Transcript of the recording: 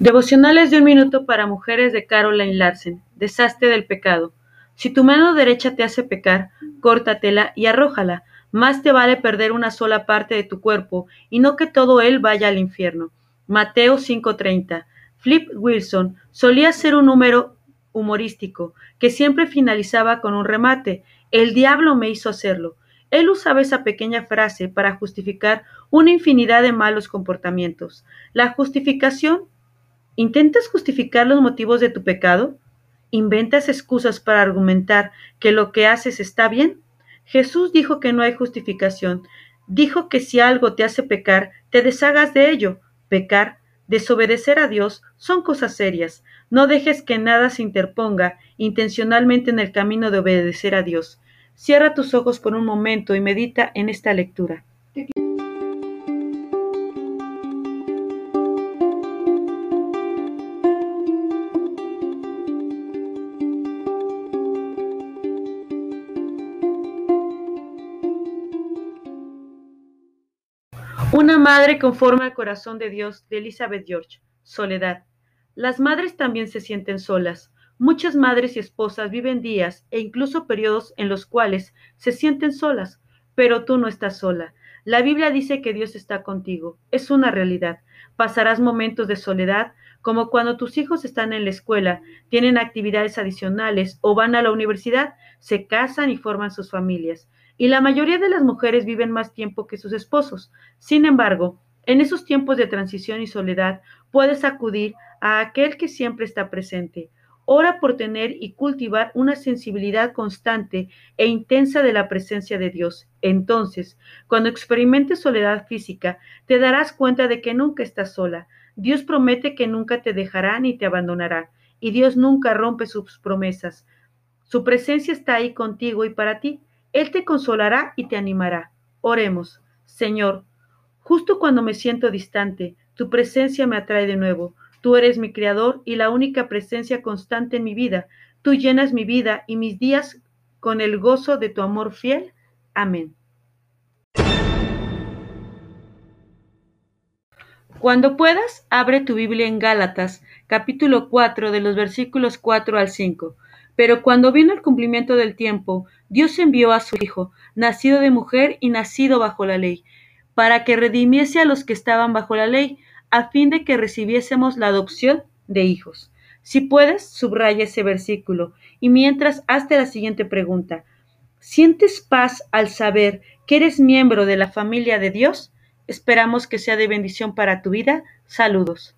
Devocionales de un minuto para mujeres de Caroline Larsen. Desastre del pecado. Si tu mano derecha te hace pecar, córtatela y arrójala. Más te vale perder una sola parte de tu cuerpo y no que todo él vaya al infierno. Mateo 5:30. Flip Wilson solía ser un número humorístico que siempre finalizaba con un remate. El diablo me hizo hacerlo. Él usaba esa pequeña frase para justificar una infinidad de malos comportamientos. La justificación ¿Intentas justificar los motivos de tu pecado? ¿Inventas excusas para argumentar que lo que haces está bien? Jesús dijo que no hay justificación. Dijo que si algo te hace pecar, te deshagas de ello. Pecar, desobedecer a Dios, son cosas serias. No dejes que nada se interponga intencionalmente en el camino de obedecer a Dios. Cierra tus ojos por un momento y medita en esta lectura. Una madre conforme al corazón de Dios de Elizabeth George. Soledad. Las madres también se sienten solas. Muchas madres y esposas viven días e incluso periodos en los cuales se sienten solas, pero tú no estás sola. La Biblia dice que Dios está contigo. Es una realidad. Pasarás momentos de soledad, como cuando tus hijos están en la escuela, tienen actividades adicionales o van a la universidad, se casan y forman sus familias y la mayoría de las mujeres viven más tiempo que sus esposos. Sin embargo, en esos tiempos de transición y soledad, puedes acudir a aquel que siempre está presente. Ora por tener y cultivar una sensibilidad constante e intensa de la presencia de Dios. Entonces, cuando experimentes soledad física, te darás cuenta de que nunca estás sola. Dios promete que nunca te dejará ni te abandonará, y Dios nunca rompe sus promesas. Su presencia está ahí contigo y para ti. Él te consolará y te animará. Oremos. Señor, justo cuando me siento distante, tu presencia me atrae de nuevo. Tú eres mi Creador y la única presencia constante en mi vida. Tú llenas mi vida y mis días con el gozo de tu amor fiel. Amén. Cuando puedas, abre tu Biblia en Gálatas, capítulo 4, de los versículos 4 al 5. Pero cuando vino el cumplimiento del tiempo, Dios envió a su Hijo, nacido de mujer y nacido bajo la ley, para que redimiese a los que estaban bajo la ley, a fin de que recibiésemos la adopción de hijos. Si puedes, subraya ese versículo y mientras hazte la siguiente pregunta. ¿Sientes paz al saber que eres miembro de la familia de Dios? Esperamos que sea de bendición para tu vida. Saludos.